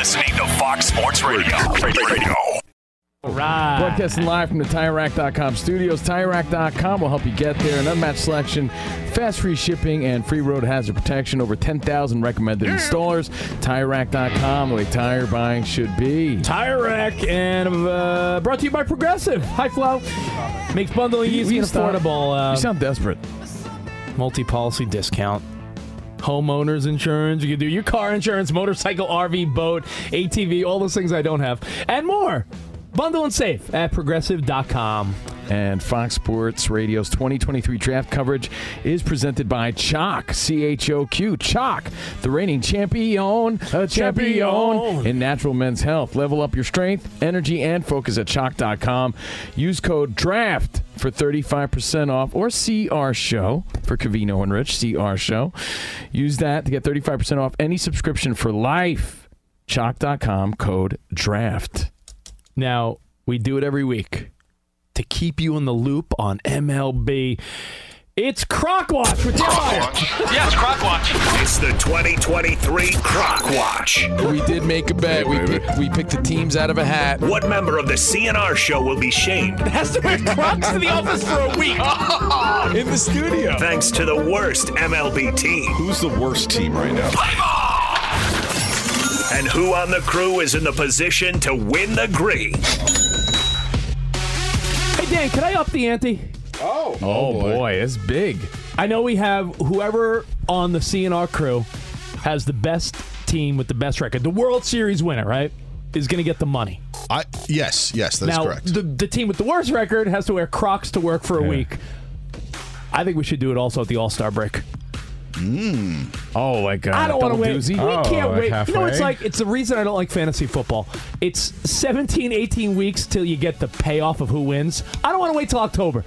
You're listening to Fox Sports Radio. Radio. All right. Broadcasting live from the TireRack.com studios. TireRack.com will help you get there. An unmatched selection, fast free shipping, and free road hazard protection. Over 10,000 recommended installers. TireRack.com, the way tire buying should be. Tire Rack and uh, brought to you by Progressive. High Flow makes bundling easy and affordable. Uh, You sound desperate. multi-policy discount. Homeowners insurance. You can do your car insurance, motorcycle, RV, boat, ATV, all those things I don't have, and more. Bundle and save at progressive.com. And Fox Sports Radio's 2023 draft coverage is presented by Choq, C H O Q, Choq, the reigning champion, a champion in natural men's health. Level up your strength, energy, and focus at Choq.com. Use code DRAFT for 35% off or CR Show for Covino and Rich, CR Show. Use that to get 35% off any subscription for life. Choq.com, code DRAFT. Now, we do it every week to keep you in the loop on MLB. It's Croc Watch with Dan Beyer. Yes, Croc Watch. It's the 2023 Croc Watch. We did make a bet. We, picked, we picked the teams out of a hat. What member of the CNR show will be shamed Has to wear Crocs to the office for a week. in the studio. thanks to the worst MLB team? Who's the worst team right now? And who on the crew is in the position to win the green? Hey, Dan, can I up the ante? Oh, Oh boy, it's big. I know we have whoever on the CNR crew has the best team with the best record. The World Series winner, right, is going to get the money. I yes, yes, that's now, correct. The, the team with the worst record has to wear Crocs to work for a week. I think we should do it also at the All Star break. Oh, like uh, I don't want to double wait. doozy? We Oh, can't like wait. You know, it's like it's the reason I don't like fantasy football. It's 17, 18 weeks till you get the payoff of who wins. I don't want to wait till October.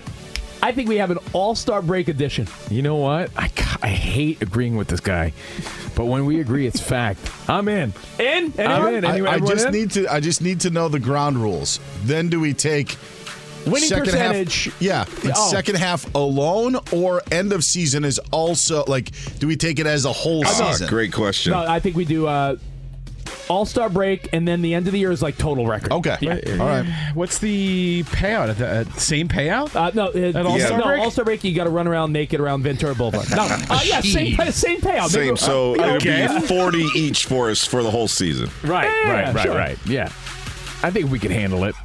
I think we have an All Star break edition. You know what? I, I hate agreeing with this guy, but when we agree, it's fact. I'm in. In? I'm in. I, Anyone- I everyone just in? need to. I just need to know the ground rules. Then do we take Winning second percentage. half? Yeah, it's Oh. second half alone, or end of season is also like. Do we take it as a whole season? Great question. No, I think we do uh, All Star break, and then the end of the year is like total record. Okay. Yeah. All right. What's the payout? At the uh, same payout? Uh, no, uh, All-Star no, break? All Star break. You got to run around naked around Ventura Boulevard. No, uh, yeah, same pay- same payout. Same. Maybe- So uh, it'll okay. be 40 each for us for the whole season. Right, Yeah, right, right, sure. right. Yeah. I think we can handle it.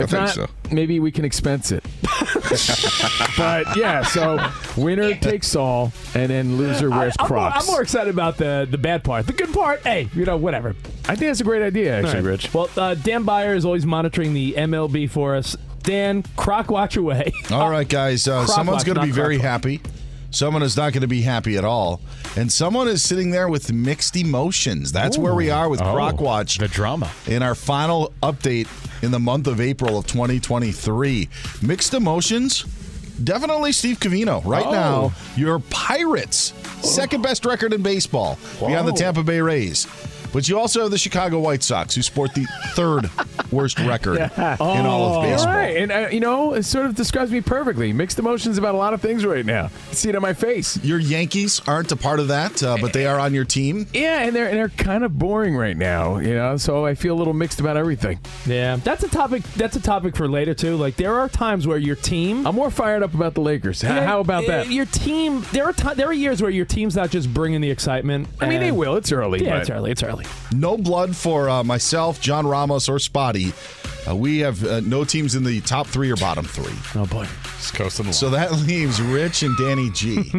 I If think not, so. maybe we can expense it. but yeah, so winner takes all, and then loser wears I'm more, Crocs. I'm more excited about the the bad part. The good part, hey, you know, whatever. I think that's a great idea, actually, All right. Rich. Well, uh, Dan Beyer is always monitoring the MLB for us. Dan, Croc watch away. All right, guys. Uh, someone's going to be very watch. happy. Someone is not going to be happy at all. And someone is sitting there with mixed emotions. That's where we are with Croc Watch. The drama. in our final update in the month of April of 2023. Mixed emotions. Definitely Steve Covino. Right Oh. now, your Pirates second best record in baseball behind the Tampa Bay Rays. But you also have the Chicago White Sox, who sport the third worst record in all of You're baseball. right, and uh, you know it sort of describes me perfectly. Mixed emotions about a lot of things right now. You see it on my face. Your Yankees aren't a part of that, uh, but they are on your team. Yeah, and they're and they're kind of boring right now. You know, so I feel a little mixed about everything. Yeah, that's a topic. That's a topic for later too. Like there are times where your team. I'm more fired up about the Lakers. H- Yeah, How about uh, that? Your team. There are ti there are years where your team's not just bringing the excitement. I mean, they will. It's early. Yeah, but it's early. It's early. No blood for uh, myself, John Ramos, or Spotty. Uh, we have uh, no teams in the top three or bottom three. Oh boy. Just coasting along. So that leaves Rich and Danny G.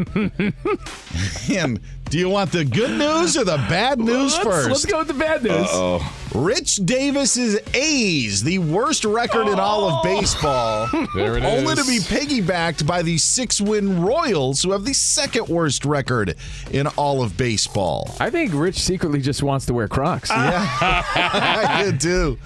and do you want the good news or the bad news let's, first? Let's go with the bad news. Rich Davis's A's, the worst record in all of baseball. There it Only to be piggybacked by the six win Royals, who have the second worst record in all of baseball. I think Rich secretly just wants to wear Crocs. Yeah, I did too.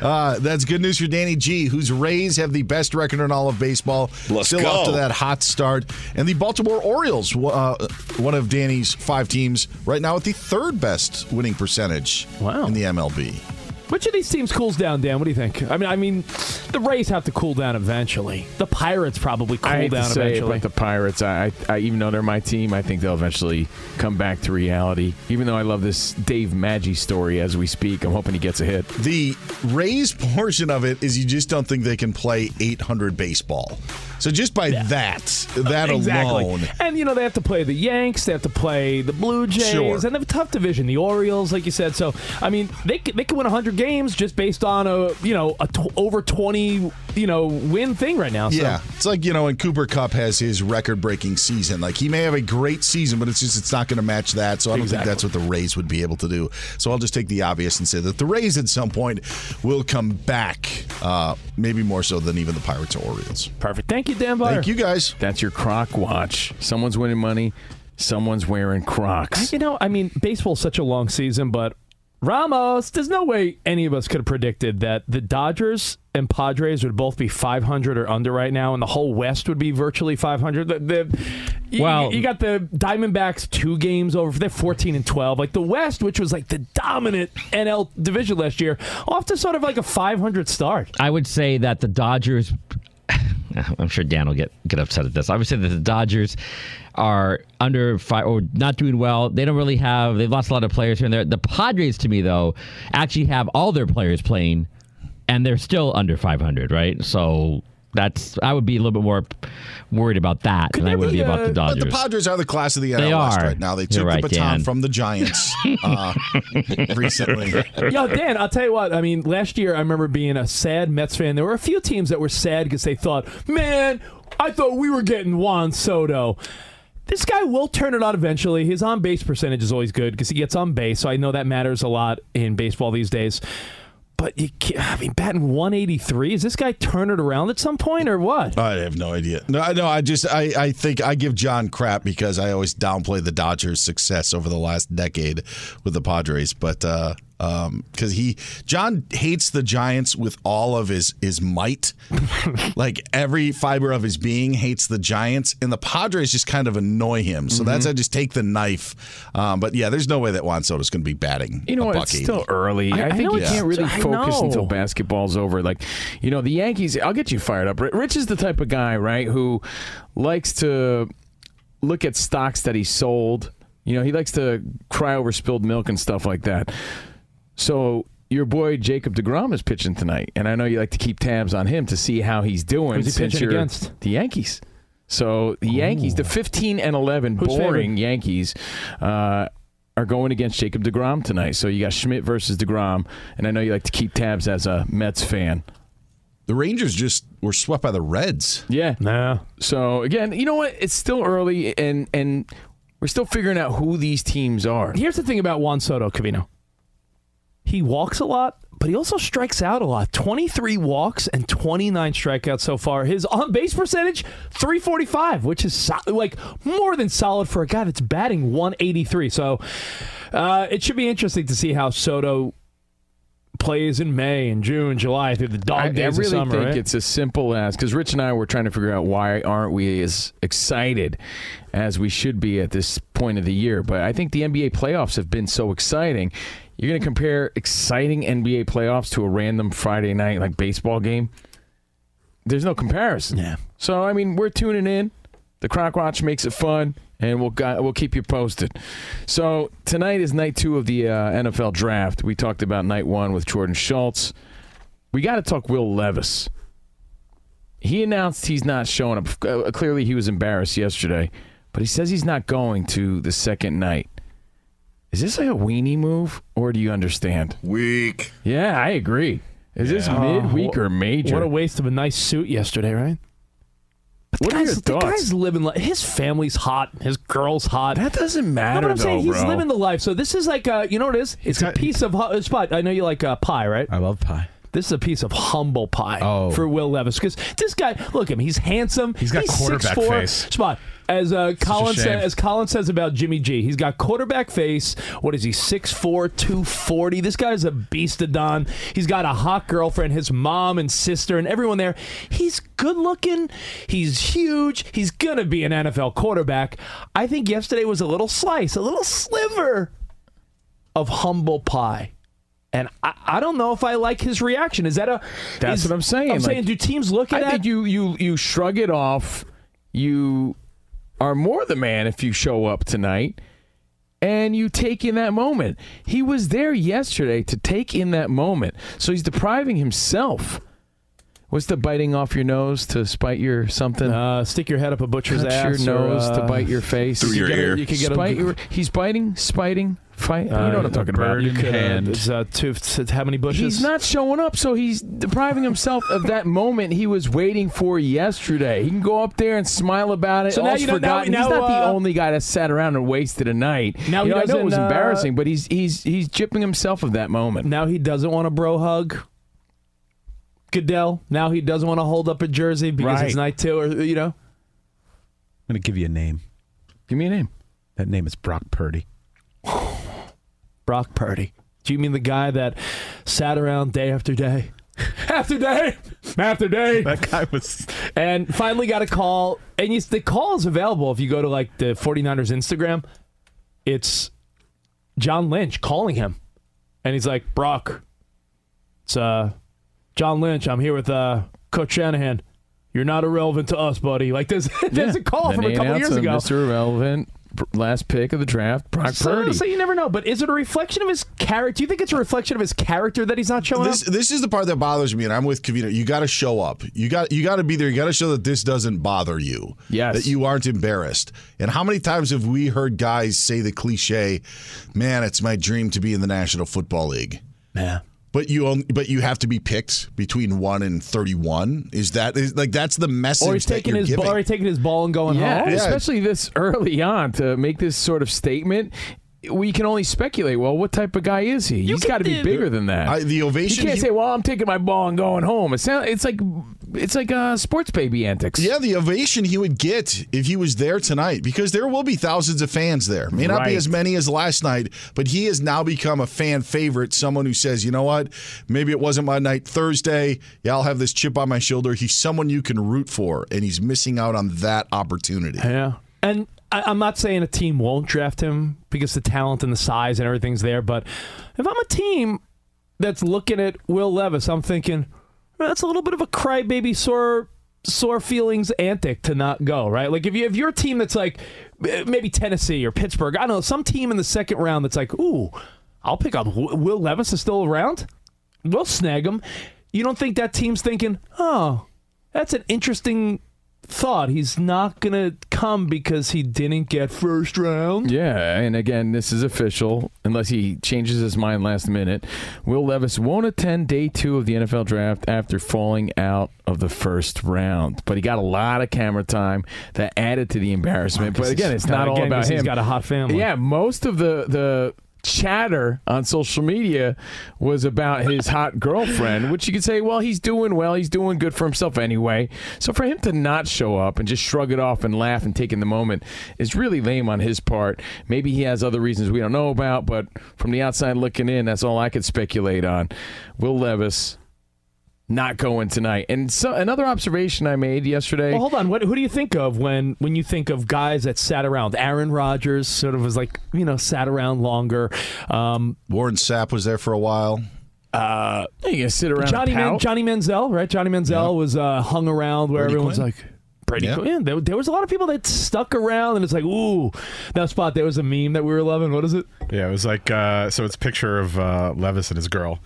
Uh, that's good news for Danny G, whose Rays have the best record in all of baseball. Let's Still go. off to that hot start. And the Baltimore Orioles, uh, one of Danny's five teams, right now with the third best winning percentage Wow. in the MLB. Which of these teams cools down, Dan? What do you think? I mean, I mean, the Rays have to cool down eventually. The Pirates probably cool I hate down to say it, eventually. but the Pirates, I, I, I, even though they're my team, I think they'll eventually come back to reality. Even though I love this Dave Maggi story as we speak, I'm hoping he gets a hit. The Rays portion of it is you just don't think they can play 800 baseball. So just by that, that exactly. alone. And you know they have to play the Yanks, they have to play the Blue Jays, Sure. and they have a tough division, the Orioles, like you said. So I mean, they can, they can win 100 games just based on a you know a t- over 20 you know win thing right now. So. Yeah, it's like you know when Cooper Kupp has his record-breaking season. Like he may have a great season, but it's just it's not going to match that. So I don't Exactly. think that's what the Rays would be able to do. So I'll just take the obvious and say that the Rays at some point will come back, uh, maybe more so than even the Pirates or Orioles. Perfect. Thank you, Dan Beyer. Thank you guys. That's your Croc watch. Someone's winning money. Someone's wearing Crocs. You know, I mean, baseball's such a long season, but Ramos, there's no way any of us could have predicted that the Dodgers and Padres would both be 500 or under right now, and the whole West would be virtually 500. The, the, you, Well- you got the Diamondbacks two games over. They're 14 and 12. Like the West, which was like the dominant NL division last year, off to sort of like a 500 start. I would say that the Dodgers. I'm sure Dan will get get upset at this. I would say that the Dodgers are under five or not doing well. They don't really have. They've lost a lot of players here and there. The Padres, to me, though, actually have all their players playing, and they're still under 500. Right. So that's. I would be a little bit more worried about that than I there would be be about a- the But Dodgers. the Padres are the class of the NL They West are. right now. They You're took right, the baton Dan. from the Giants uh, recently. Yo, Dan, I'll tell you what. I mean, last year I remember being a sad Mets fan. There were a few teams that were sad because they thought, man, I thought we were getting Juan Soto. This guy will turn it on eventually. His on base percentage is always good because he gets on base. So I know that matters a lot in baseball these days. But you I mean, batting 183. Is this guy turn it around at some point or what? I have no idea. No, I. I just I, I think I give John crap because I always downplay the Dodgers' success over the last decade with the Padres, but uh, um, because he John hates the Giants with all of his his might, like every fiber of his being hates the Giants, and the Padres just kind of annoy him. So Mm-hmm. that's I just take the knife. Um, but yeah, there's no way that Juan Soto's going to be batting. You know a what? buck It's 80. still early. I- I, I think know you it's- can't really focus until basketball's over. Like, you know, the Yankees. I'll get you fired up. Rich is the type of guy, right, who likes to look at stocks that he sold. You know, he likes to cry over spilled milk and stuff like that. So your boy Jacob Degrom is pitching tonight, and I know you like to keep tabs on him to see how he's doing. Who's he since pitching you're against? The Yankees. So the Yankees, the 15 and 11 Who's boring favored? Yankees, uh, are going against Jacob Degrom tonight. So you got Schmidt versus Degrom, and I know you like to keep tabs as a Mets fan. the Rangers just were swept by the Reds. Yeah. Nah. So again, you know what? It's still early, and and we're still figuring out who these teams are. Here's the thing about Juan Soto, Covino. He walks a lot, but he also strikes out a lot. 23 walks and 29 strikeouts so far. His on base percentage, 345, which is so- like more than solid for a guy that's batting 183. So uh, it should be interesting to see how Soto plays in May and June, July through the dog I, I days really of summer. I think right? it's as simple as because Rich and I were trying to figure out why aren't we as excited as we should be at this point of the year. But I think the NBA playoffs have been so exciting. You're going to compare exciting NBA playoffs to a random Friday night like baseball game. There's no comparison. Yeah. So I mean, we're tuning in. The Croc Watch makes it fun, and we'll we'll keep you posted. So tonight is night two of the uh, NFL draft. We talked about night one with Jordan Schultz. We got to talk Will Levis. He announced he's not showing up. Uh, Clearly, he was embarrassed yesterday, but he says he's not going to the second night. Is this like a weenie move, or do you understand? Weak. Yeah, I agree. Is this mid-week or major? What a waste of a nice suit yesterday, right? What are your Guys, the guy's living like his family's hot, his girl's hot. That doesn't No, matter, but I'm though, saying he's bro. living the life. So this is like, uh, you know what it is? It's a got- piece of hu- spot. I know you like uh, pie, right? I love pie. This is a piece of humble pie Oh. for Will Levis because this guy, look at him, he's handsome. He's got quarterback 6'4". face. Spot as uh, Colin said, as Colin says about Jimmy G, he's got quarterback face. What is he? 6'4", 240. This guy's a beast of Don. He's got a hot girlfriend, his mom and sister, and everyone there. He's good looking. He's huge. He's gonna be an NFL quarterback. I think yesterday was a little slice, a little sliver of humble pie. And I, I don't know if I like his reaction. Is that a? That's is- what I'm saying. I'm Like, saying, do teams look at I that? think you you you shrug it off. You are more the man if you show up tonight and you take in that moment. He was there yesterday to take in that moment. So he's depriving himself. What's the biting off your nose to spite your something? uh, stick your head up a butcher's Cut ass. your or, nose to uh, bite your face. Through your get a- ear. you could get a- Spite your- he's biting, spiting, fight. you know what I'm talking about. bird You could, uh, hand. there's, uh, two, t- how many bushes? He's not showing up, so he's depriving himself of that moment he was waiting for yesterday. He can go up there and smile about it. So now all's you know- now- forgotten. now, he's not the uh, only guy that sat around and wasted a night. Now You he know, I know it was doesn't, uh, embarrassing, but he's he's he's gypping himself of that moment. Now he doesn't want a bro hug. Goodell. Now he doesn't want to hold up a jersey because it's night two, or you know. I'm going to give you a name. Give me a name. That name is Brock Purdy. Brock Purdy. Do you mean the guy that sat around day after day, after day, after day, That guy was. and finally got a call? And you, the call is available if you go to like the 49ers Instagram. It's John Lynch calling him, and he's like, "Brock, it's uh, John Lynch. I'm here with uh, Coach Shanahan. You're not irrelevant to us, buddy. Like there's there's Yeah. a call Then from a they couple announce years him, ago. Mr. Irrelevant, last pick of the draft, Brock So, Purdy. so you never know, but is it a reflection of his character? Do you think it's a reflection of his character that he's not showing This up? this is the part that bothers me, and I'm with Covino. You got to show up. You got you got to be there. You got to show that this doesn't bother you. Yes. that you aren't embarrassed. And how many times have we heard guys say the cliche, "Man, it's my dream to be in the National Football League." Yeah. But you only, but you have to be picked between one and thirty-one. Is that is like that's the message Or he's that taking you're his giving? ball, or he's taking his ball and going Yeah, home. Yeah. especially this early on to make this sort of statement. We can only speculate. Well, what type of guy is he? He's got to be bigger than that. I, the ovation. you can't he- say, "Well, I'm taking my ball and going home." It sounds, it's like it's like uh, sports baby antics. Yeah, the ovation he would get if he was there tonight, because there will be thousands of fans there. May not be as many as last night, but he has now become a fan favorite. Someone who says, you know what, maybe it wasn't my night Thursday. Yeah, I'll have this chip on my shoulder. He's someone you can root for, and he's missing out on that opportunity. Yeah. And I, I'm not saying a team won't draft him because the talent and the size and everything's there, but if I'm a team that's looking at Will Levis, I'm thinking "Well, that's a little bit of a crybaby sore sore feelings antic to not go, right? Like if you if you're team that's like eh, maybe Tennessee or Pittsburgh, I don't know, some team in the second round that's like, ooh, I'll pick up Will Levis is still around. We'll snag him. You don't think that team's thinking, oh, that's an interesting thought. He's not going to come because he didn't get first round. Yeah, and again, this is official unless he changes his mind last minute. Will Levis won't attend day two of the NFL draft after falling out of the first round, but he got a lot of camera time that added to the embarrassment. Oh, but again, it's not all Again, about him. He's got a hot family. Yeah, most of the the chatter on social media was about his hot girlfriend, which you could say, well, he's doing well, he's doing good for himself anyway. So for him to not show up and just shrug it off and laugh and take in the moment is really lame on his part. Maybe he has other reasons we don't know about, but from the outside looking in, that's all I could speculate on. Will Levis not going tonight. And so another observation I made yesterday. Well, hold on. What, who do you think of when when you think of guys that sat around? Aaron Rodgers sort of was like you know sat around longer. Um, Warren Sapp was there for a while. uh, you gonna sit around Johnny and Man. Johnny Manziel, right? Johnny Manziel was uh, hung around where Brady everyone's Quinn? like. Brady Yeah. Quinn. There, there was a lot of people that stuck around, and it's like, ooh, that spot. There was a meme that we were loving. What is it? Yeah, it was like uh, so. It's a picture of uh, Levis and his girl,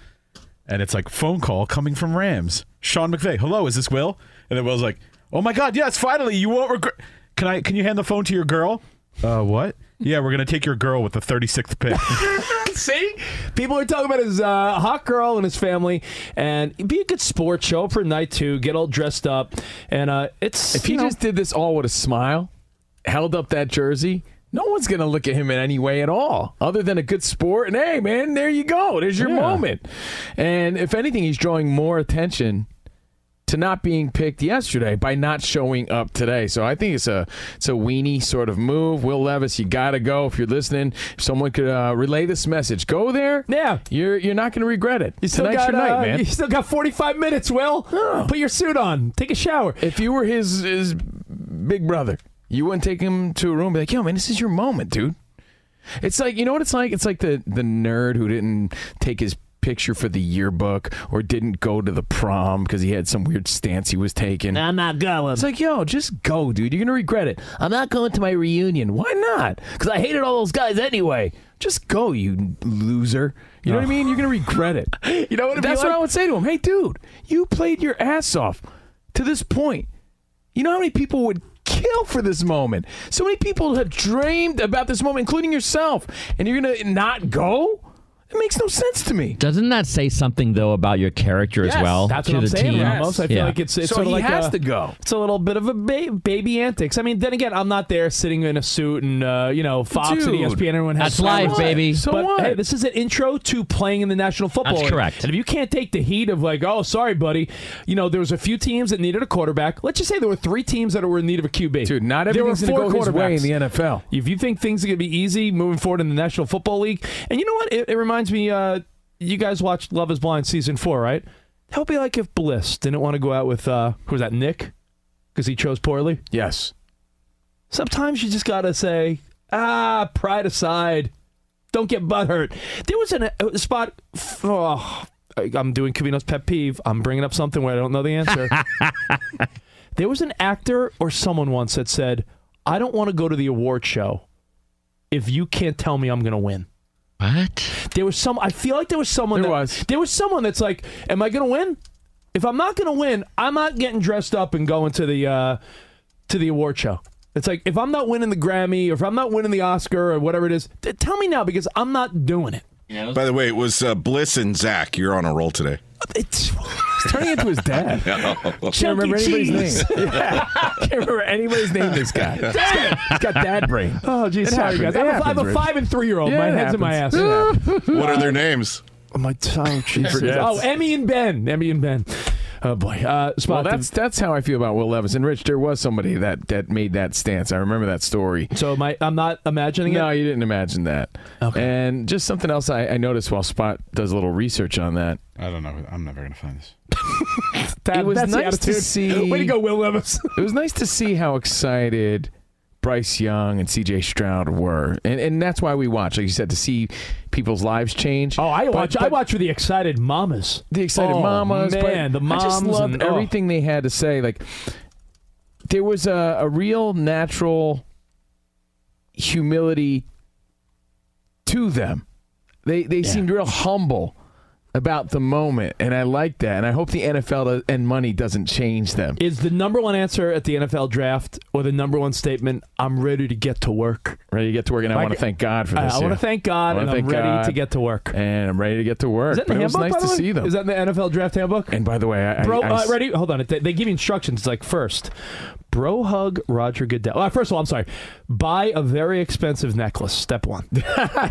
and it's like phone call coming from Rams. Sean McVay, hello, is this Will? And then Will's like, oh my god, yes, finally, you won't regret. Can I? Can you hand the phone to your girl? Uh, what? Yeah, we're gonna take your girl with the 36th pick. See, people are talking about his uh, hot girl and his family, and be a good sport. Show up for night two, get all dressed up, and uh, it's If he you know, just did this all with a smile, held up that jersey, no one's going to look at him in any way at all, other than a good sport. And hey, man, there you go. There's your Yeah. moment. And if anything, he's drawing more attention to not being picked yesterday by not showing up today. So I think it's a it's a weenie sort of move. Will Levis, you got to go if you're listening. If someone could uh, relay this message, go there. Yeah. you're you're not going to regret it. You still Tonight's got your night, uh, man. You still got 45 minutes. Will put your suit on, take a shower. If you were his his big brother, you wouldn't take him to a room and be like, "Yo, man, this is your moment, dude." It's like you know what it's like. It's like the the nerd who didn't take his picture for the yearbook or didn't go to the prom because he had some weird stance he was taking. I'm not going. It's like, yo, just go, dude. You're gonna regret it. I'm not going to my reunion. Why not? Because I hated all those guys anyway. Just go, you loser. You know what I mean? You're gonna regret it. You know what That's like? what I would say to him. Hey, dude, you played your ass off to this point. You know how many people would kill for this moment? So many people have dreamed about this moment, including yourself, and you're gonna not go? It makes no sense to me. Doesn't that say something though about your character as Yes, well That's to what I'm the saying, team? Ramos. I feel Yeah. like it's it's So sort of he like has a, to go. It's a little bit of a ba- baby antics. I mean, then again, I'm not there sitting in a suit and uh, you know Fox and Dude, ESPN. Everyone has That's live, what? baby. So but what? hey, this is an intro to playing in the National Football That's League. correct. And if you can't take the heat of like, oh, sorry, buddy, you know, there was a few teams that needed a quarterback. Let's just say there were three teams that were in need of a QB. Dude, not there were everything's going four to go his way in the NFL. If you think things are going to be easy moving forward in the National Football League, and you know what? It, it reminds me, uh, you guys watched Love is Blind season four, right? That would be like if Bliss didn't want to go out with, uh, who was that, Nick? Because he chose poorly. Yes. Sometimes you just got to say, ah, pride aside. Don't get butthurt. There was an, a spot. Oh, I'm doing Covino's pet peeve. I'm bringing up something where I don't know the answer. there was an actor or someone once that said, I don't want to go to the award show if you can't tell me I'm going to win. What? There was some. I feel like there was someone. There that, was. There was someone that's like, "Am I going to win? If I'm not going to win, I'm not getting dressed up and going to the uh, to the award show." It's like if I'm not winning the Grammy or if I'm not winning the Oscar or whatever it is, t- tell me now because I'm not doing it. By the way, it was uh, Bliss and Zach. You're on a roll today. It's He's turning into his dad. Can't remember Chuck anybody's Cheese. name. Can't remember anybody's name. This guy. He's got dad brain. oh, geez, It sorry happens. guys. I'm, It a, I'm a Rich. five and three year old. Yeah, my it head's in my ass. What are their names? Oh, my Jesus. oh, Emmy and Ben. Emmy and Ben. Oh boy. Uh, Well, spot that's that's how I feel about Will Levis. And Rich, there was somebody that that made that stance. I remember that story. so my, I'm not imagining No, it. No, you didn't imagine that. Okay. And just something else I, I noticed while Spot does a little research on that. I don't know. I'm never gonna find this. That- it was that's the nice to see- Way to go, Will Levis. It was nice to see how excited Bryce Young and CJ Stroud were. And and that's why we watch, like you said, to see people's lives change. Oh, I But- watch. I watch for the excited mamas. the excited Oh, mamas. but man, the I just loved and- oh. everything they had to say. Like there was a, a real natural humility to them. They they seemed real humble about the moment, and I like that. And I hope the NFL and money doesn't change them. Is the number one answer at the NFL draft or the number one statement? I'm ready to get to work. Ready to get to work, and I Like- want to thank God for this. I, this. want to thank God, I and wanna I'm ready God. to get to work. and I'm ready to get to work. Is that but the it was nice to see them. Is that in the NFL draft handbook? and by the way, I, Bro, I, I uh, ready? Hold on. They, they give you instructions. It's like first, Bro hug Roger Goodell. Uh, first of all, I'm sorry. Buy a very expensive necklace. Step one.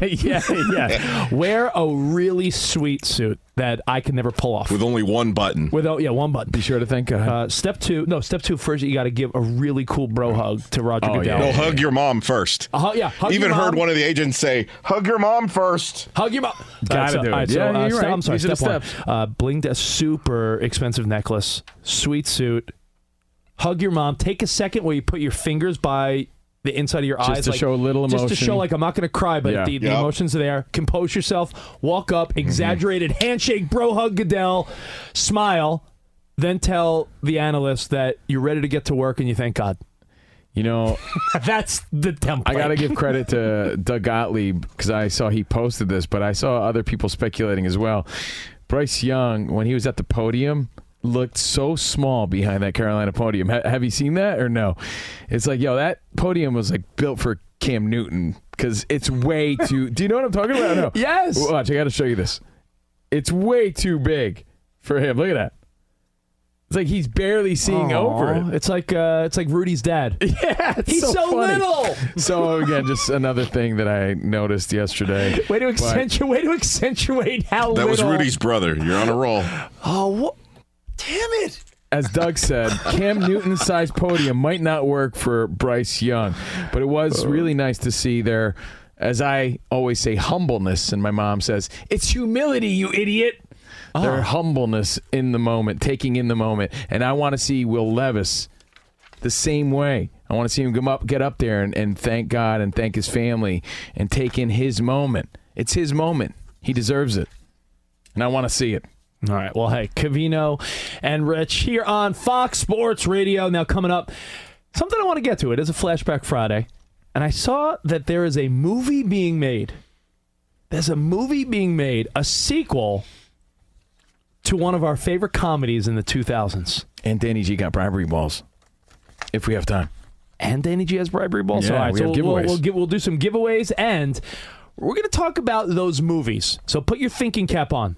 yeah, yeah. Wear a really sweet suit that I can never pull off. With only one button. Without yeah, one button. Be sure to thank God. Uh, step two, no, step two. First, you got to give a really cool bro hug to Roger Oh, Goodell. yeah. No, hug your mom first. Uh, yeah, hug. Even your heard mom. one of the agents say, hug your mom first. Hug your mom. Gotta so, do it. all right, so, Yeah, uh, you're right. I'm sorry. These Step one. Uh, blinged a super expensive necklace, sweet suit. Hug your mom. Take a second where you put your fingers by the inside of your Just eyes, to like- show a little emotion, Just to show like I'm not going to cry, but Yeah. the, the Yep. emotions are there. Compose yourself. Walk up. Mm-hmm. Exaggerated handshake, bro hug Goodell. Smile. Then tell the analyst that you're ready to get to work and you thank God. You know, That's the template. I got to give credit to Doug Gottlieb because I saw he posted this, but I saw other people speculating as well. Bryce Young, when he was at the podium, looked so small behind that Carolina podium. Ha- have you seen that or no? It's like, yo, that podium was like built for Cam Newton because it's way too. do you know what I'm talking about? No. Yes. Watch, I got to show you this. It's way too big for him. Look at that. It's like he's barely seeing over it. It's like uh, it's like Rudy's dad. Yeah, it's He's so, funny. little. So again, just another thing that I noticed yesterday. Way to But- accentuate. Way to accentuate how That was. Rudy's brother. You're on a roll. Oh, what? Damn it! As Doug said, Cam Newton's size podium might not work for Bryce Young, but it was oh. really nice to see their, as I always say, humbleness. And my mom says, "It's humility, you idiot." Ah. Their humbleness in the moment, taking in the moment, and I want to see Will Levis the same way. I want to see him come up, get up there, and, and thank God and thank his family and take in his moment. It's his moment. He deserves it, and I want to see it. All right. Well, hey, Covino and Rich here on Fox Sports Radio. Now coming up, something I want to get to. It is a Flashback Friday, and I saw that there is a movie being made. There's a movie being made, a sequel to one of our favorite comedies in the 2000s. And Danny G got bribery balls. If we have time. and Danny G has bribery balls. Yeah, All right, we so have we'll, we'll, giveaways. we'll, give, we'll do some giveaways, and we're going to talk about those movies. So put your thinking cap on.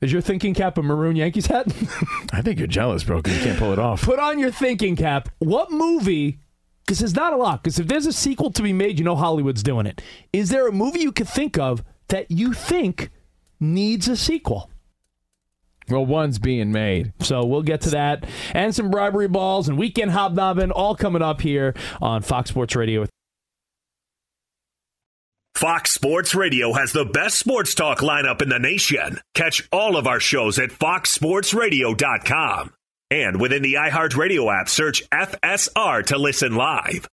Is your thinking cap a maroon Yankees hat? I think you're jealous, bro, because you can't pull it off. put on your thinking cap. What movie? Because there's not a lot. Because if there's a sequel to be made, you know Hollywood's doing it. Is there a movie you could think of that you think needs a sequel? Well, one's being made. So we'll get to that and some bribery balls and weekend hobnobbing all coming up here on Fox Sports Radio. Fox Sports Radio has the best sports talk lineup in the nation. Catch all of our shows at foxsportsradio.com. And within the iHeartRadio app, search FSR to listen live.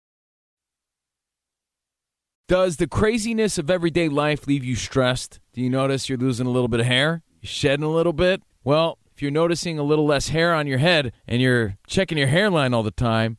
Does the craziness of everyday life leave you stressed? Do you notice you're losing a little bit of hair? You're shedding a little bit? Well, if you're noticing a little less hair on your head and you're checking your hairline all the time,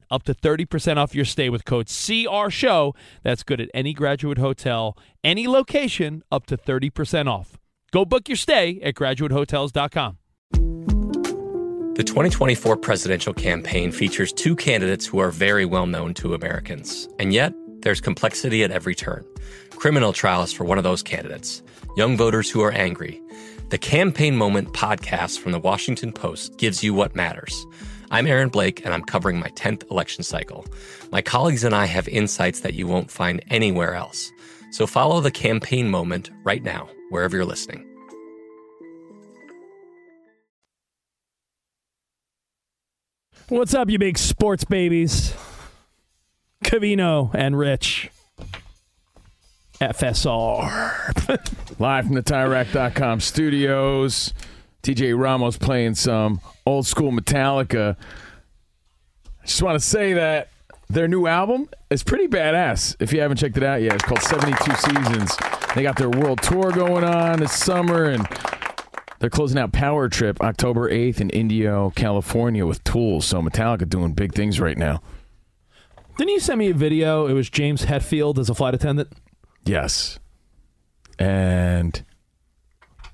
up to 30% off your stay with code CR Show. That's good at any graduate hotel, any location, up to 30% off. Go book your stay at graduatehotels.com. The 2024 presidential campaign features two candidates who are very well known to Americans. And yet, there's complexity at every turn. Criminal trials for one of those candidates, young voters who are angry. The Campaign Moment podcast from the Washington Post gives you what matters. I'm Aaron Blake, and I'm covering my 10th election cycle. My colleagues and I have insights that you won't find anywhere else. So follow the Campaign Moment right now, wherever you're listening. What's up, you big sports babies? Covino and Rich. FSR. Live from the TireRack.com studios. TJ Ramos playing some old school Metallica. I just want to say that their new album is pretty badass. If you haven't checked it out yet, it's called 72 Seasons. They got their world tour going on this summer, and they're closing out Power Trip October 8th in Indio, California with Tools. So Metallica doing big things right now. Didn't you send me a video? It was James Hetfield as a flight attendant. Yes. And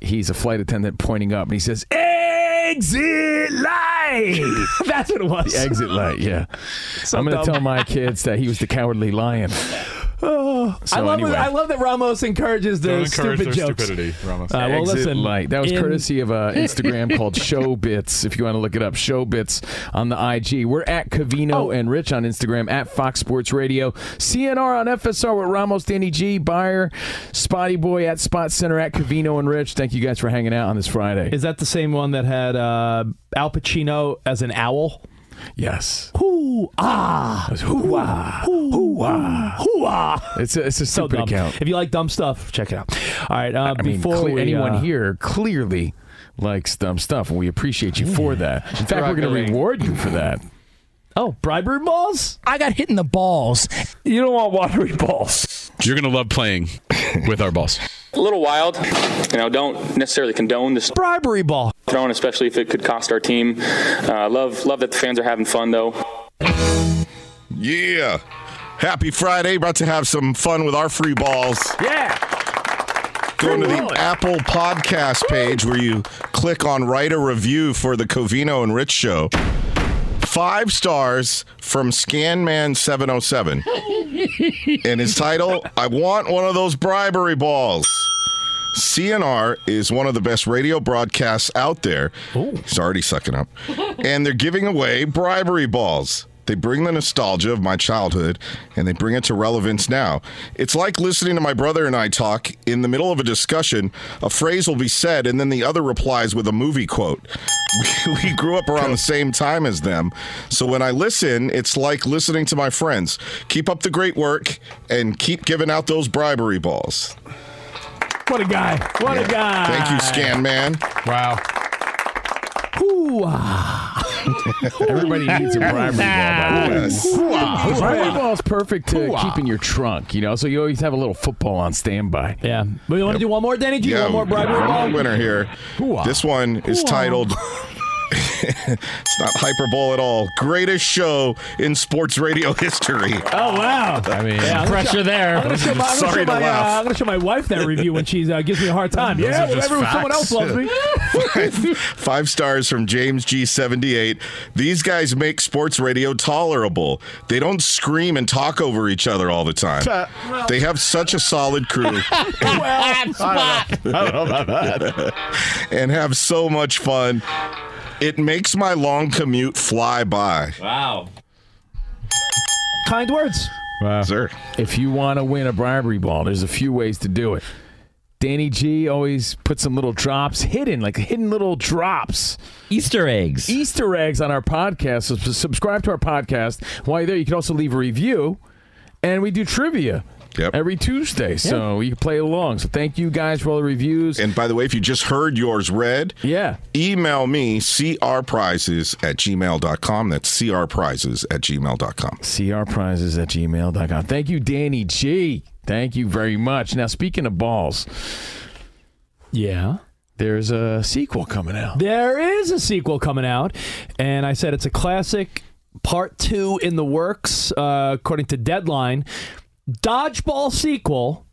he's a flight attendant pointing up, and he says, Exit light! That's what it was. The exit light, yeah. So I'm going dumb. to tell my kids that he was the cowardly lion. Oh, So I love anyway. I love that Ramos encourages the Don't encourage stupid their jokes. stupidity, Ramos. Uh, well, Exit listen, light. That was in- courtesy of uh, Instagram called Showbits. If you want to look it up, Showbits on the IG. We're at Covino Oh. and Rich on Instagram at Fox Sports Radio. CNR on FSR with Ramos, Danny G, Beyer, Spotty Boy at Spot Center at Covino and Rich. Thank you guys for hanging out on this Friday. Is that the same one that had uh, Al Pacino as an owl? Yes. Hoo ah, Hoo ah, hoo ah. hoo ah. It's a, it's a So stupid dumb. account. If you like dumb stuff, check it out. All right. Uh, I mean, before cle- we, anyone uh, here clearly likes dumb stuff, and we appreciate you for that. In fact, we're going to reward you for that. Oh, bribery balls. I got hit in the balls. You don't want watery balls. You're gonna love playing with our balls. a little wild. You know, don't necessarily condone this Bribery ball. throwing, especially if it could cost our team. Uh, love, love that the fans are having fun though. Yeah. Happy Friday. About to have some fun with our free balls. Yeah. Go to the. Apple Podcast page where you click on write a review for the Covino and Rich show. Five stars from Scanman707. and his title, I want one of those bribery balls. CNR is one of the best radio broadcasts out there. He's already sucking up. and they're giving away bribery balls. They bring the nostalgia of my childhood and they bring it to relevance now. It's like listening to my brother and I talk. In the middle of a discussion, a phrase will be said and then the other replies with a movie quote. We, we grew up around the same time as them. So when I listen, it's like listening to my friends. Keep up the great work and keep giving out those bribery balls. What a guy. What a guy. Thank you, Scan Man. Wow. Hoo ah. Everybody needs a bribery ball, by the way. The bribery ball is perfect to keep in your trunk, you know, so you always have a little football on standby. Yeah. But you want to do one more, Danny? Do you Yeah, want more bribery one ball? more winner here. This one is titled. it's not hyperbole at all. Greatest show in sports radio history. Oh wow! I mean, Yeah, Pressure show- there. I'm gonna show my, I'm gonna Sorry show to my, laugh. Uh, I'm gonna show my wife that review when she uh, gives me a hard time. yeah, are just whatever. Someone else loves me. Five, five stars from James G78. These guys make sports radio tolerable. They don't scream and talk over each other all the time. They have such a solid crew I don't know about that. and have so much fun. It makes my long commute fly by. Wow. kind words. Wow. Sir. if you want to win a bribery ball, there's a few ways to do it. Danny G always puts some little drops hidden, like hidden little drops, Easter eggs. Easter eggs on our podcast. So subscribe to our podcast. While you're there, you can also leave a review, and we do trivia Yep. every Tuesday. So you can play along. So thank you guys for all the reviews. And by the way, if you just heard yours read, yeah, email me crprizes at gmail.com. That's crprizes at gmail.com. crprizes at gmail.com. Thank you, Danny G. Thank you very much. Now, speaking of balls, Yeah. there's a sequel coming out. There is a sequel coming out, and I said it's a classic part two in the works, uh, according to Deadline. Dodgeball sequel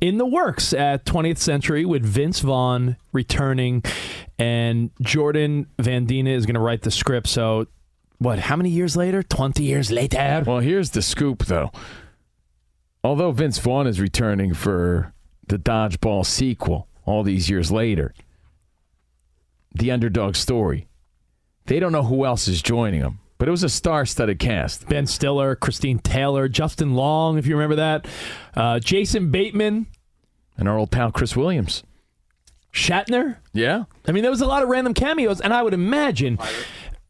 in the works at 20th Century with Vince Vaughn returning, and Jordan VanDina is going to write the script. So, what? How many years later? 20 years later. Well, here's the scoop, though. Although Vince Vaughn is returning for the Dodgeball sequel all these years later, the underdog story, they don't know who else is joining him. But it was a star-studded cast. Ben Stiller, Christine Taylor, Justin Long, if you remember that, uh, Jason Bateman, and our old pal Chris Williams. Shatner. Yeah. I mean, there was a lot of random cameos, and I would imagine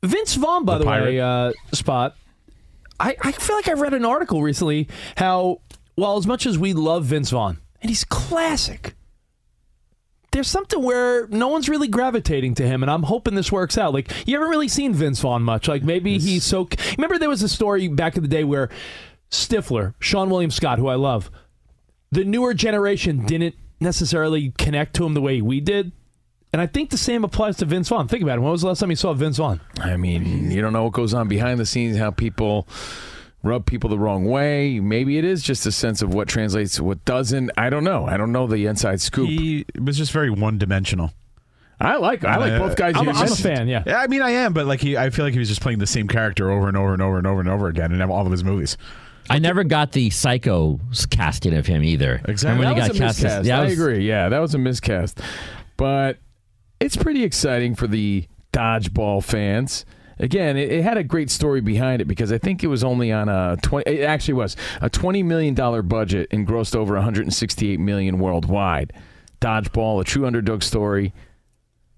Vince Vaughn, by the, The way, uh, Spot. I, I feel like I read an article recently how, well, as much as we love Vince Vaughn, and he's classic, there's something where no one's really gravitating to him, and I'm hoping this works out. Like, you haven't really seen Vince Vaughn much. Like, maybe he's so. Remember, there was a story back in the day where Stifler, Seann William Scott, who I love, the newer generation didn't necessarily connect to him the way we did. And I think the same applies to Vince Vaughn. Think about it. When was the last time you saw Vince Vaughn? I mean, you don't know what goes on behind the scenes, how people rub people the wrong way. Maybe it is just a sense of what translates, what doesn't. I don't know. I don't know the inside scoop. He was just very one-dimensional. I like I like Uh, both guys. I'm, you a- I'm a fan, yeah. Yeah, I mean, I am, but like he, I feel like he was just playing the same character over and over and over and over and over again in all of his movies. I never got the Psycho casting of him either. Exactly. Remember when That he was got a cast as- miscast. Yeah, I was- agree. Yeah, that was a miscast. But it's pretty exciting for the dodgeball fans. Again, it, it had a great story behind it because I think it was only on a twenty. It actually was a twenty million dollar budget and grossed over one hundred and sixty eight million worldwide. Dodgeball, a true underdog story.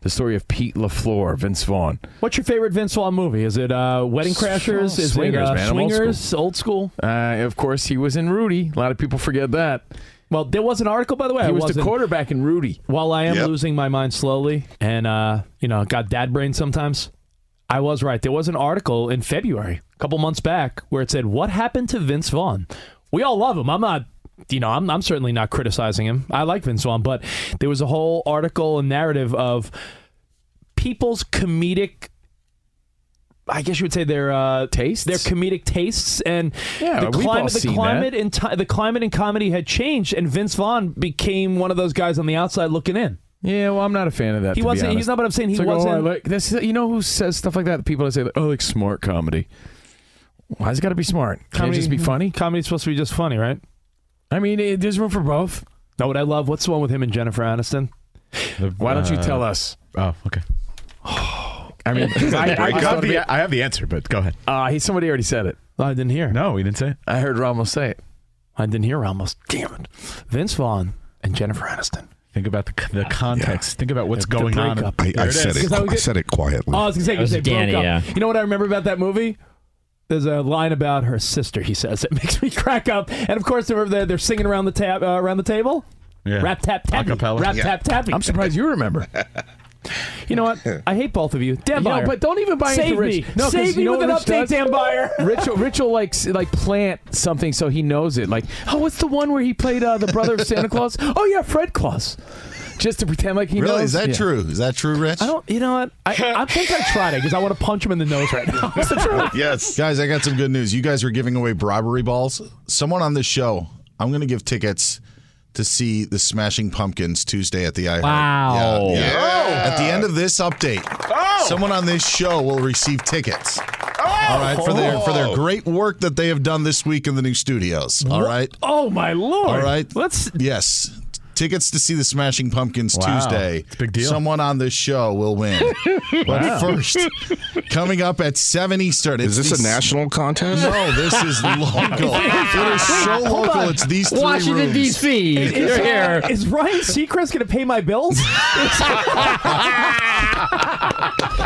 The story of Pete LaFleur, Vince Vaughn. What's your favorite Vince Vaughn movie? Is it uh, Wedding Crashers? Is Swingers, it uh, man. I'm old Swingers? Old school. Uh, of course, he was in Rudy. A lot of people forget that. Well, there was an article, by the way. He I was the quarterback in Rudy. While I am Yep. losing my mind slowly, and uh, you know, got dad brain sometimes. I was right. There was an article in February, a couple months back, where it said, "What happened to Vince Vaughn?" We all love him. I'm not, you know, I'm, I'm certainly not criticizing him. I like Vince Vaughn, but there was a whole article and narrative of people's comedic. I guess you would say their uh, Tastes? their comedic tastes, and Yeah, the climate, the climate in ti the climate in comedy had changed, and Vince Vaughn became one of those guys on the outside looking in. Yeah, well, I'm not a fan of that. He to wasn't. He's not. But I'm saying he like, oh, wasn't. I like this. You know who says stuff like that? People that say, "Oh, like smart comedy." Why's it got to be smart? Can't it just be funny? Comedy's supposed to be just funny, right? I mean, it, there's room for both. Know what I love? What's the one with him and Jennifer Aniston? Why don't you Uh, tell us? Oh, okay. I mean, I, I, I, have wanna be- the, I have the answer, but go ahead. uh, he, somebody already said it. Oh, I didn't hear. No, we didn't say it. I heard Ramos say it. I didn't hear Ramos. Damn it. Vince Vaughn and Jennifer Aniston. Think about the the context. Think about what's The- the going on. breakup. I, There I it said is. it. I was I said it quietly. Oh, I was gonna say, 'cause was they Danny, broke up. yeah. You know what I remember about that movie? There's a line about her sister. He says it makes me crack up. And of course, they're they're, they're singing around the tab uh, around the table. Yeah. Rap tap tappy. Acapella. Rap Yeah. tap tappy. I'm surprised you remember. You know what? I hate both of you. Dan You know, Beyer. but don't even buy Save into Rich. me. No, 'cause Save me you know with an what Rich update, does? Dan Beyer. Rich, will- Rich will like s- like plant something so he knows it. Like, oh, what's the one where he played uh, the brother of Santa Claus? Oh yeah, Fred Claus. Just to pretend like he really? knows. Is that Yeah. true? Is that true, Rich? I don't. You know what? I, I think I tried it because I want to punch him in the nose right now. It's the truth. yes. Guys, I got some good news. You guys are giving away bribery balls. Someone on this show, I'm going to give tickets to see the Smashing Pumpkins Tuesday at the iHeart. Wow. Yeah, yeah. Yeah. At the end of this update, oh. someone on this show will receive tickets. Oh. All right, for their for their great work that they have done this week in the new studios. All right. Oh my lord! All right. Let's. Yes. Tickets to see the Smashing Pumpkins Wow. Tuesday. It's a big deal. Someone on this show will win. But first, coming up at 7 Eastern. Is it's this a national contest? No, this is local. it is so Hold local. It's these three Washington. D.C. Is, You're here. is Ryan Seacrest going to pay my bills?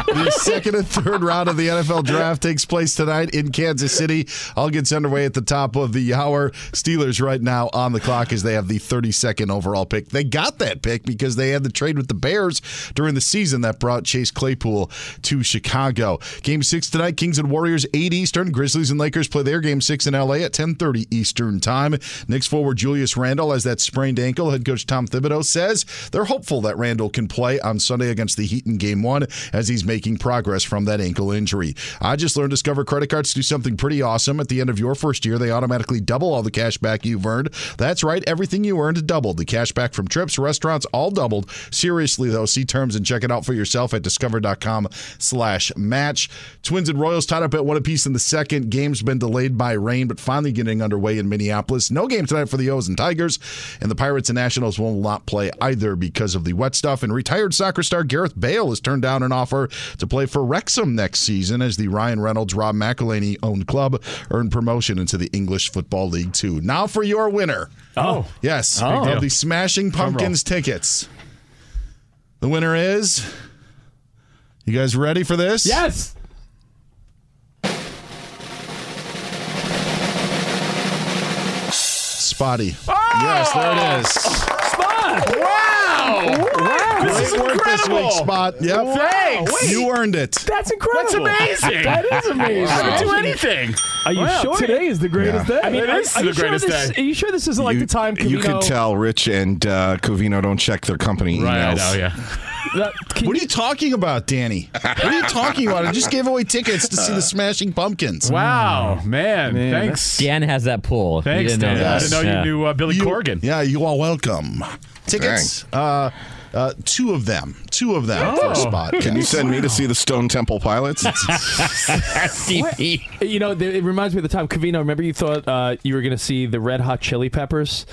The second and third round of the NFL draft takes place tonight in Kansas City. All gets underway at the top of the hour. Steelers right now on the clock as they have the 32nd overall pick. They got that pick because they had the trade with the Bears during the season that brought Chase Claypool to Chicago. Game six tonight, Kings and Warriors, 8 Eastern. Grizzlies and Lakers play their game six in LA at 10:30 Eastern time. Knicks forward Julius Randle has that sprained ankle. Head coach Tom Thibodeau says they're hopeful that Randle can play on Sunday against the Heat in game one as he's making progress from that ankle injury. I just learned Discover credit cards do something pretty awesome. At the end of your first year, they automatically double all the cash back you've earned. That's right, everything you earned doubled. The cash back from trips, restaurants, all doubled. Seriously though, see terms and check it out for yourself at discover.com slash match. Twins and Royals tied up at one apiece in the second. Game's been delayed by rain, but finally getting underway in Minneapolis. No game tonight for the O's and Tigers, and the Pirates and Nationals will not play either because of the wet stuff. And retired soccer star Gareth Bale has turned down an offer to play for Wrexham next season as the Ryan Reynolds, Rob McElhenney owned club earned promotion into the English Football League Two. Now for your winner. Oh. oh. Yes, Oh. of the Smashing Pumpkins tickets. The winner is. You guys ready for this? Yes. Spotty. Oh. Yes, there it is. Oh. Spot. Wow! Wow. This is work this incredible. Spot. Yep. Thanks. You earned it. That's incredible. That's amazing. That is amazing. I don't do anything. Are you Wow, sure today is the greatest day? I mean, It is the you sure greatest this, day. Are you sure this isn't like you, the time? you Covino- could tell Rich and uh, Covino don't check their company Right, I emails. know, yeah. That- can What are you- you talking about, Danny? What are you talking about? I just gave away tickets to see the Smashing Pumpkins. Wow, man. Man, Thanks. Dan has that pull. Thanks, didn't know Dan. I didn't know Yeah. you knew uh, Billy You- Corgan. Yeah, you are welcome. Tickets. Uh, uh, two of them. Two of them for a spot. Can you Yes. send me to see the Stone Temple Pilots? CP. You know, it reminds me of the time Covino. Remember, you thought uh, you were going to see the Red Hot Chili Peppers,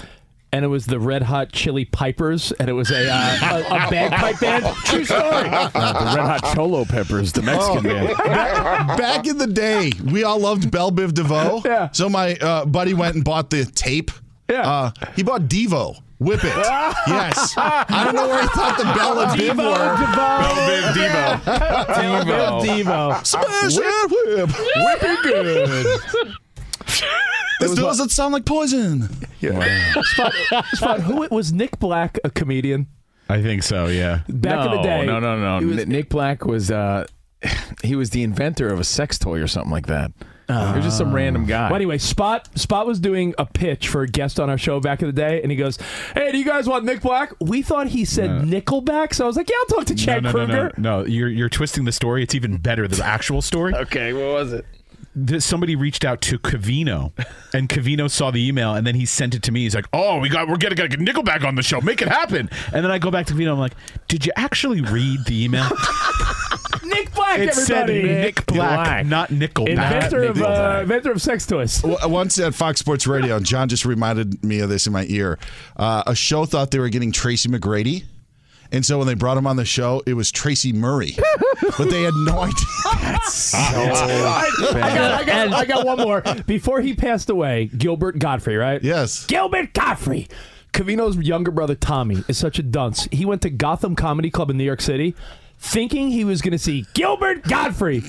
and it was the Red Hot Chili Pipers, and it was a uh, a, a bagpipe band. True story. Not the Red Hot Cholo Peppers, the Mexican band. Back in the day, we all loved Bell Biv DeVoe. Yeah. So my uh, buddy went and bought the tape. Yeah. Uh, he bought Devo. Whip it. yes. I don't know where he thought the Belle and Biv were. Devo. Devo. Devo. Smash and whip. Whipping good. This doesn't sound like poison. Spot, Spot, who was Nick Black a comedian I think so, yeah. back no, in the day? No, no, no. he was- Nick Black was uh, he was the inventor of a sex toy or something like that. He was just some random guy. But anyway, Spot Spot was doing a pitch for a guest on our show back in the day, and he goes, "Hey, do you guys want Nick Black?" We thought he said Nickelback, so I was like, "Yeah, I'll talk to Chad no, no, Kroeger." no, no. You're you're twisting the story. It's even better than the actual story. okay, what was it? Th- Somebody reached out to Covino, and Covino saw the email, and then he sent it to me. He's like, "Oh, we got we're getting got Nickelback on the show. Make it happen." And then I go back to Covino. I'm like, "Did you actually read the email? Nick Black, it said everybody. Nick Black, Black. not Nickelback." inventor of uh, inventor of sex toys. W- Once at Fox Sports Radio, and John just reminded me of this in my ear. Uh, a show thought they were getting Tracy McGrady. And so when they brought him on the show, it was Tracy Murray. but they had no idea. I, I got, I, got, I got one more. Before he passed away, Gilbert Gottfried, right? Yes. Gilbert Gottfried. Covino's younger brother Tommy is such a dunce. He went to Gotham Comedy Club in New York City, thinking he was going to see Gilbert Gottfried,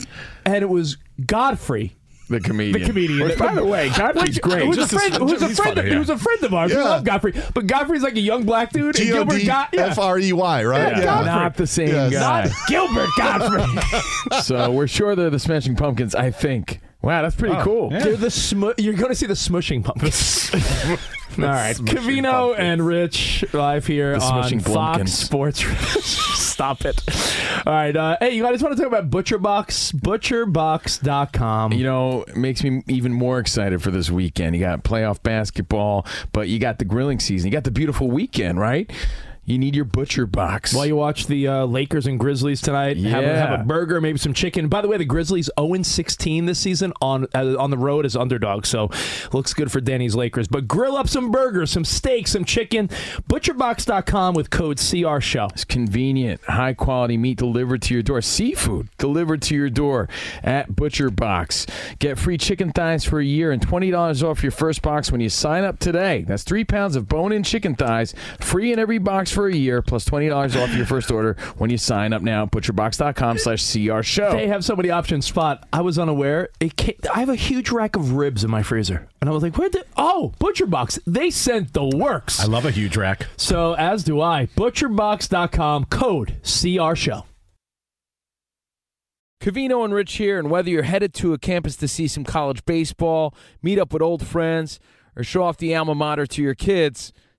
and it was Godfrey. The comedian. The comedian. Which, by the way, Godfrey's Which- great. Who's a Just as- friend, who's a he's friend, funny, of, yeah. who's a friend of ours. We Yeah. love Godfrey. But Godfrey's like a young black dude. and G O Gilbert D God, yeah. F R E Y, right? Yeah. Not the same Yes. guy. Gilbert Gottfried. so we're sure they're the Smashing Pumpkins. I think. Wow, that's pretty oh, cool. yeah. They're the smu- You're going to see the smushing pumpkins. All right, Covino and Rich live here The on Fox blumpkins. Sports. Stop it. All right, uh, hey, you guys want to talk about ButcherBox? ButcherBox.com. You know, it makes me even more excited for this weekend. You got playoff basketball, but you got the grilling season. You got the beautiful weekend, right? You need your butcher box. While you watch the uh, Lakers and Grizzlies tonight, have, a, Yeah. have a burger, maybe some chicken. By the way, the Grizzlies 0 16 this season on uh, on the road as underdogs, so looks good for Danny's Lakers. But grill up some burgers, some steak, some chicken. ButcherBox.com with code CR Show. It's convenient, high quality meat delivered to your door. Seafood delivered to your door at ButcherBox. Get free chicken thighs for a year and twenty dollars off your first box when you sign up today. That's three pounds of bone-in chicken thighs, free in every box for a year plus $20 off your first order when you sign up now at butcherbox.com slash CR show. They have so many options. Spot. I was unaware. It came, I have a huge rack of ribs in my freezer, and I was like, "Where did? Oh, ButcherBox. They sent the works." I love a huge rack. So as do I. ButcherBox.com code CR Show. Covino and Rich here, and whether you're headed to a campus to see some college baseball, meet up with old friends, or show off the alma mater to your kids,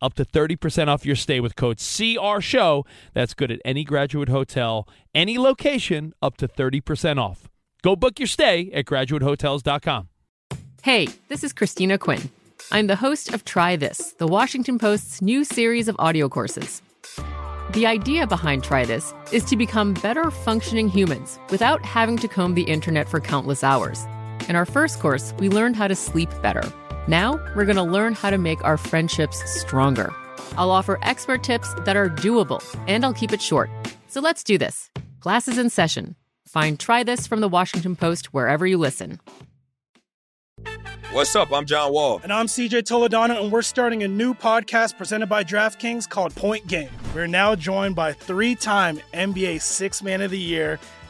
up to 30% off your stay with code CR Show. That's good at any graduate hotel, any location, up to 30% off. Go book your stay at graduatehotels.com. Hey, this is Christina Quinn. I'm the host of Try This, the Washington Post's new series of audio courses. The idea behind Try This is to become better functioning humans without having to comb the internet for countless hours. In our first course, we learned how to sleep better. Now, we're going to learn how to make our friendships stronger. I'll offer expert tips that are doable, and I'll keep it short. So let's do this. Class is in session. Find Try This from the Washington Post wherever you listen. What's up? I'm John Wall. And I'm CJ Toledano, and we're starting a new podcast presented by DraftKings called Point Game. We're now joined by three time NBA Six Man of the Year,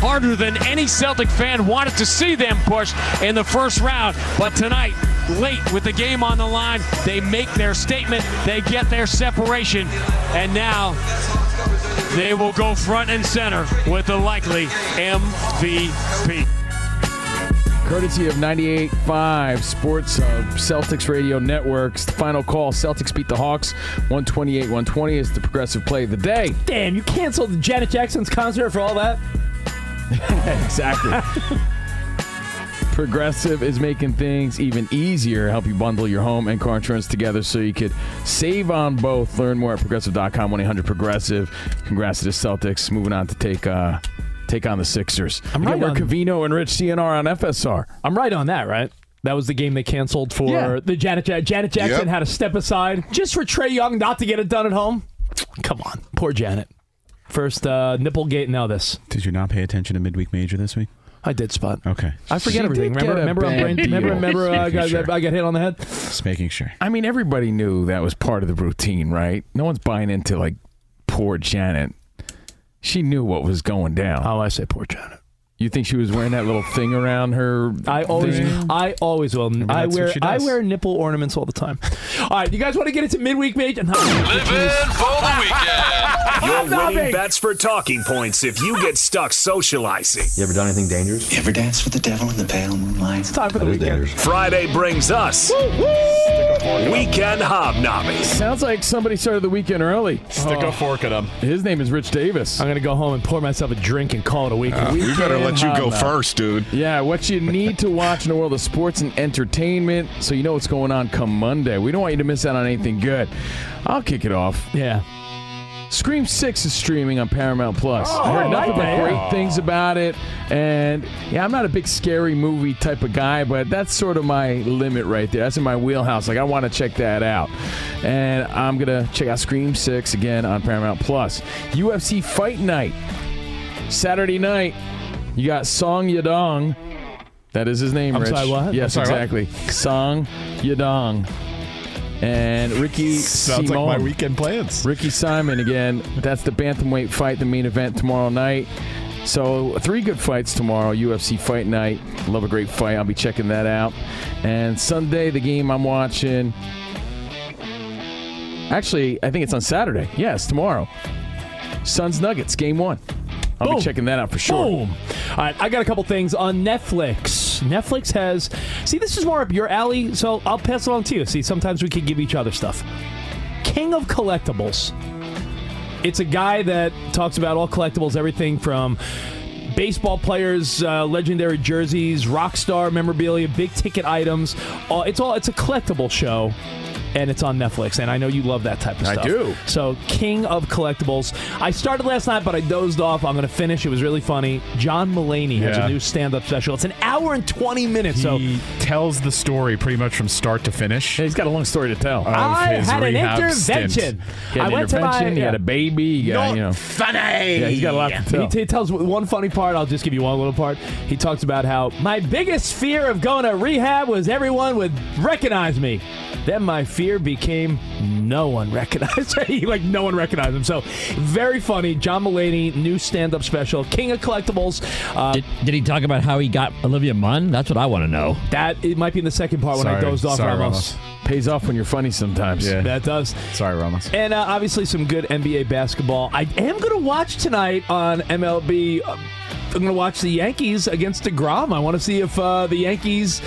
Harder than any Celtic fan wanted to see them push in the first round. But tonight, late with the game on the line, they make their statement, they get their separation, and now they will go front and center with the likely MVP. Courtesy of 98.5 Sports Hub, Celtics Radio Networks. The final call Celtics beat the Hawks 128 120 is the progressive play of the day. Damn, you canceled the Janet Jackson's concert for all that? exactly. Progressive is making things even easier. Help you bundle your home and car insurance together so you could save on both. Learn more at progressive.com 1 800 Progressive. Congrats to the Celtics. Moving on to take uh, take on the Sixers. I'm Again, right we're on- Covino and Rich CNR on FSR. I'm right on that, right? That was the game they canceled for Yeah. the Janet Janet Jackson Yep. had to step aside just for Trae Young not to get it done at home. Come on, poor Janet. First uh, Nipplegate, now this. Did you not pay attention to midweek major this week? I did spot. Okay. I forget She everything. did Remember, get a remember, I'm bad brain, remember, deal. remember, uh, I, Making got, sure. I got hit on the head. Just making sure. I mean, everybody knew that was part of the routine, right? No one's buying into like poor Janet. She knew what was going down. Oh, I say poor Janet. You think she was wearing that little thing around her? I always, thing? I always will. I that's what wear, she I does. wear nipple ornaments all the time. All right, you guys want to get into midweek major? Living for the weekend. You're Nothing. winning bets for talking points if you get stuck socializing. You ever done anything dangerous? You ever danced with the devil in the pale moonlight? It's time for the weekend. Friday brings us Weekend Hobnobbing. Sounds like somebody started the weekend early. Stick a fork at him. His name is Rich Davis. I'm gonna go home and pour myself a drink and call it a weekend. Uh, we better let you go first, dude. Yeah, what you need to watch in the world of sports and entertainment so you know what's going on come Monday. We don't want you to miss out on anything good. I'll kick it off. yeah. Scream Six is streaming on Paramount Plus. Oh, I heard I nothing but great things about it, and yeah, I'm not a big scary movie type of guy, but that's sort of my limit right there. That's in my wheelhouse. Like I want to check that out, and I'm gonna check out Scream Six again on Paramount Plus. UFC Fight Night Saturday night. You got Song Yadong. That is his name, I'm Rich. sorry, what? Yes, sorry, what? exactly. Song Yadong. And Ricky Sounds like Simon. my weekend plans. Ricky Simon again. That's the bantamweight fight, the main event tomorrow night. So three good fights tomorrow. UFC Fight Night. Love a great fight. I'll be checking that out. And Sunday, the game I'm watching. Actually, I think it's on Saturday. Yes, tomorrow. Suns Nuggets, game one. I'll Boom. be checking that out for sure. Boom. All right, I got a couple things on Netflix. Netflix has. See, this is more up your alley, so I'll pass it on to you. See, sometimes we can give each other stuff. King of Collectibles. It's a guy that talks about all collectibles, everything from baseball players, uh, legendary jerseys, rock star memorabilia, big ticket items. All, it's all. It's a collectible show. And it's on Netflix, and I know you love that type of I stuff. I do. So, King of Collectibles. I started last night, but I dozed off. I'm going to finish. It was really funny. John Mulaney has a new stand-up special. It's an hour and 20 minutes. so, He tells the story pretty much from start to finish. He's got a long story to tell. Of I his had an intervention. stint. He had I an went to my. intervention. He had yeah. a baby. He got, you know. funny. Yeah, he's got a lot to tell. He, t- tells one funny part. I'll just give you one little part. He talks about how my biggest fear of going to rehab was everyone would recognize me. Then my fear became no one recognized like no one recognized him. So very funny. John Mulaney, new stand-up special, King of Collectibles. Uh, Did, did he talk about how he got Olivia Munn? That's what I want to know. that it might be in the second part when I dozed off. Sorry, Ramos. Pays off when you're funny sometimes. Yeah. That does. Sorry, Ramos. And uh, obviously some good NBA basketball. I am going to watch tonight on MLB. I'm going to watch the Yankees against DeGrom. I want to see if uh, the Yankees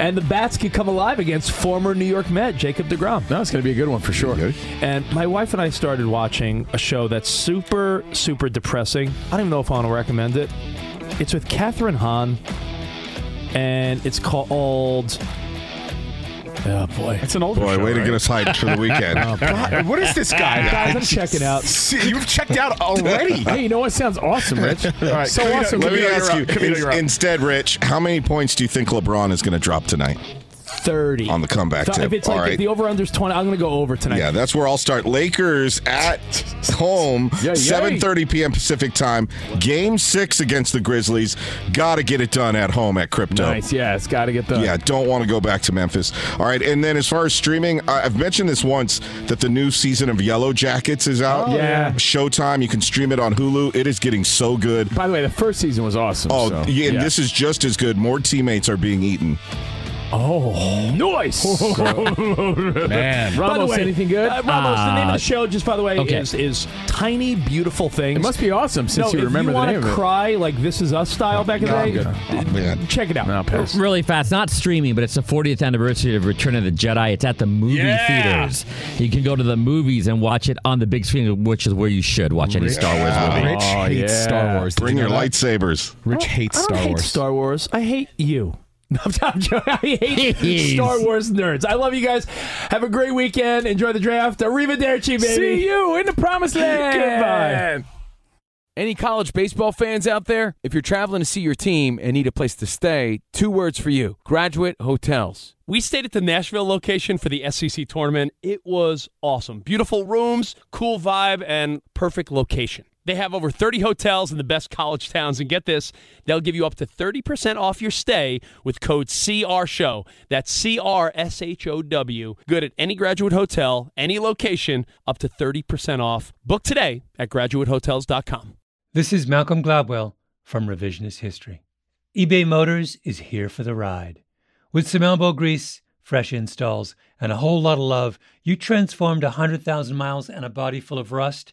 and the Bats could come alive against former New York Met Jacob DeGrom. No, it's going to be a good one for sure. And my wife and I started watching a show that's super, super depressing. I don't even know if I want to recommend it. It's with Kathryn Hahn, and it's called. Oh boy, It's an old Boy, show, way to get us hyped for the weekend. Oh, God, what is this guy? guys, I'm checking out. See, You've checked out already. Hey, you know what sounds awesome, Rich? All right, so Kavita, awesome. Let me Kavita, ask you're you, up. Kavita, you're up. instead, Rich, how many points do you think LeBron is going to drop tonight? Thirty On the comeback So tip. if it's All like right. if the over under's twenty, I'm going to go over tonight. Yeah, that's where I'll start. Lakers at home, Yay, yay. 7:30 p.m. Pacific time. Game six against the Grizzlies. Got to get it done at home at Crypto. Nice. Yeah, it's got to get done. Yeah, don't want to go back to Memphis. All right, and then as far as streaming, I've mentioned this once that the new season of Yellow Jackets is out. Oh, yeah. Showtime. You can stream it on Hulu. It is getting so good. By the way, the first season was awesome. Oh, so, yeah, and this is just as good. More teammates are being eaten. Oh, nice. Man. By the Ramos, way, anything good? Uh, Ramos, the name of Uh, the show, just by the way, okay. is is Tiny Beautiful Things. it must be awesome since no, you remember if you the want name to of it. cry like This Is Us style back in the No, I'm day, good. Oh, man. check it out. No. Really fast, not streaming, but it's the 40th anniversary of Return of the Jedi. It's at the movie Yeah. theaters. You can go to the movies and watch it on the big screen, which is where you should watch any Star Wars movie. Rich Oh, hates yeah. Star Wars. Did Bring you your that? lightsabers. Rich hates I don't Star hate Wars. Star Wars. I hate you. No, I'm not joking. I hate Jeez. Star Wars nerds. I love you guys. Have a great weekend. Enjoy the draft. Arrivederci, baby. See you in the promised land. Goodbye. Any college baseball fans out there? If you're traveling to see your team and need a place to stay, two words for you Graduate Hotels. We stayed at the Nashville location for the SEC tournament. It was awesome. Beautiful rooms, cool vibe, and perfect location. They have over 30 hotels in the best college towns. And get this, they'll give you up to 30% off your stay with code CRSHOW. That's C R S H O W. Good at any graduate hotel, any location, up to 30% off. Book today at graduatehotels.com. This is Malcolm Gladwell from Revisionist History. eBay Motors is here for the ride. With some elbow grease, fresh installs, and a whole lot of love, you transformed 100,000 miles and a body full of rust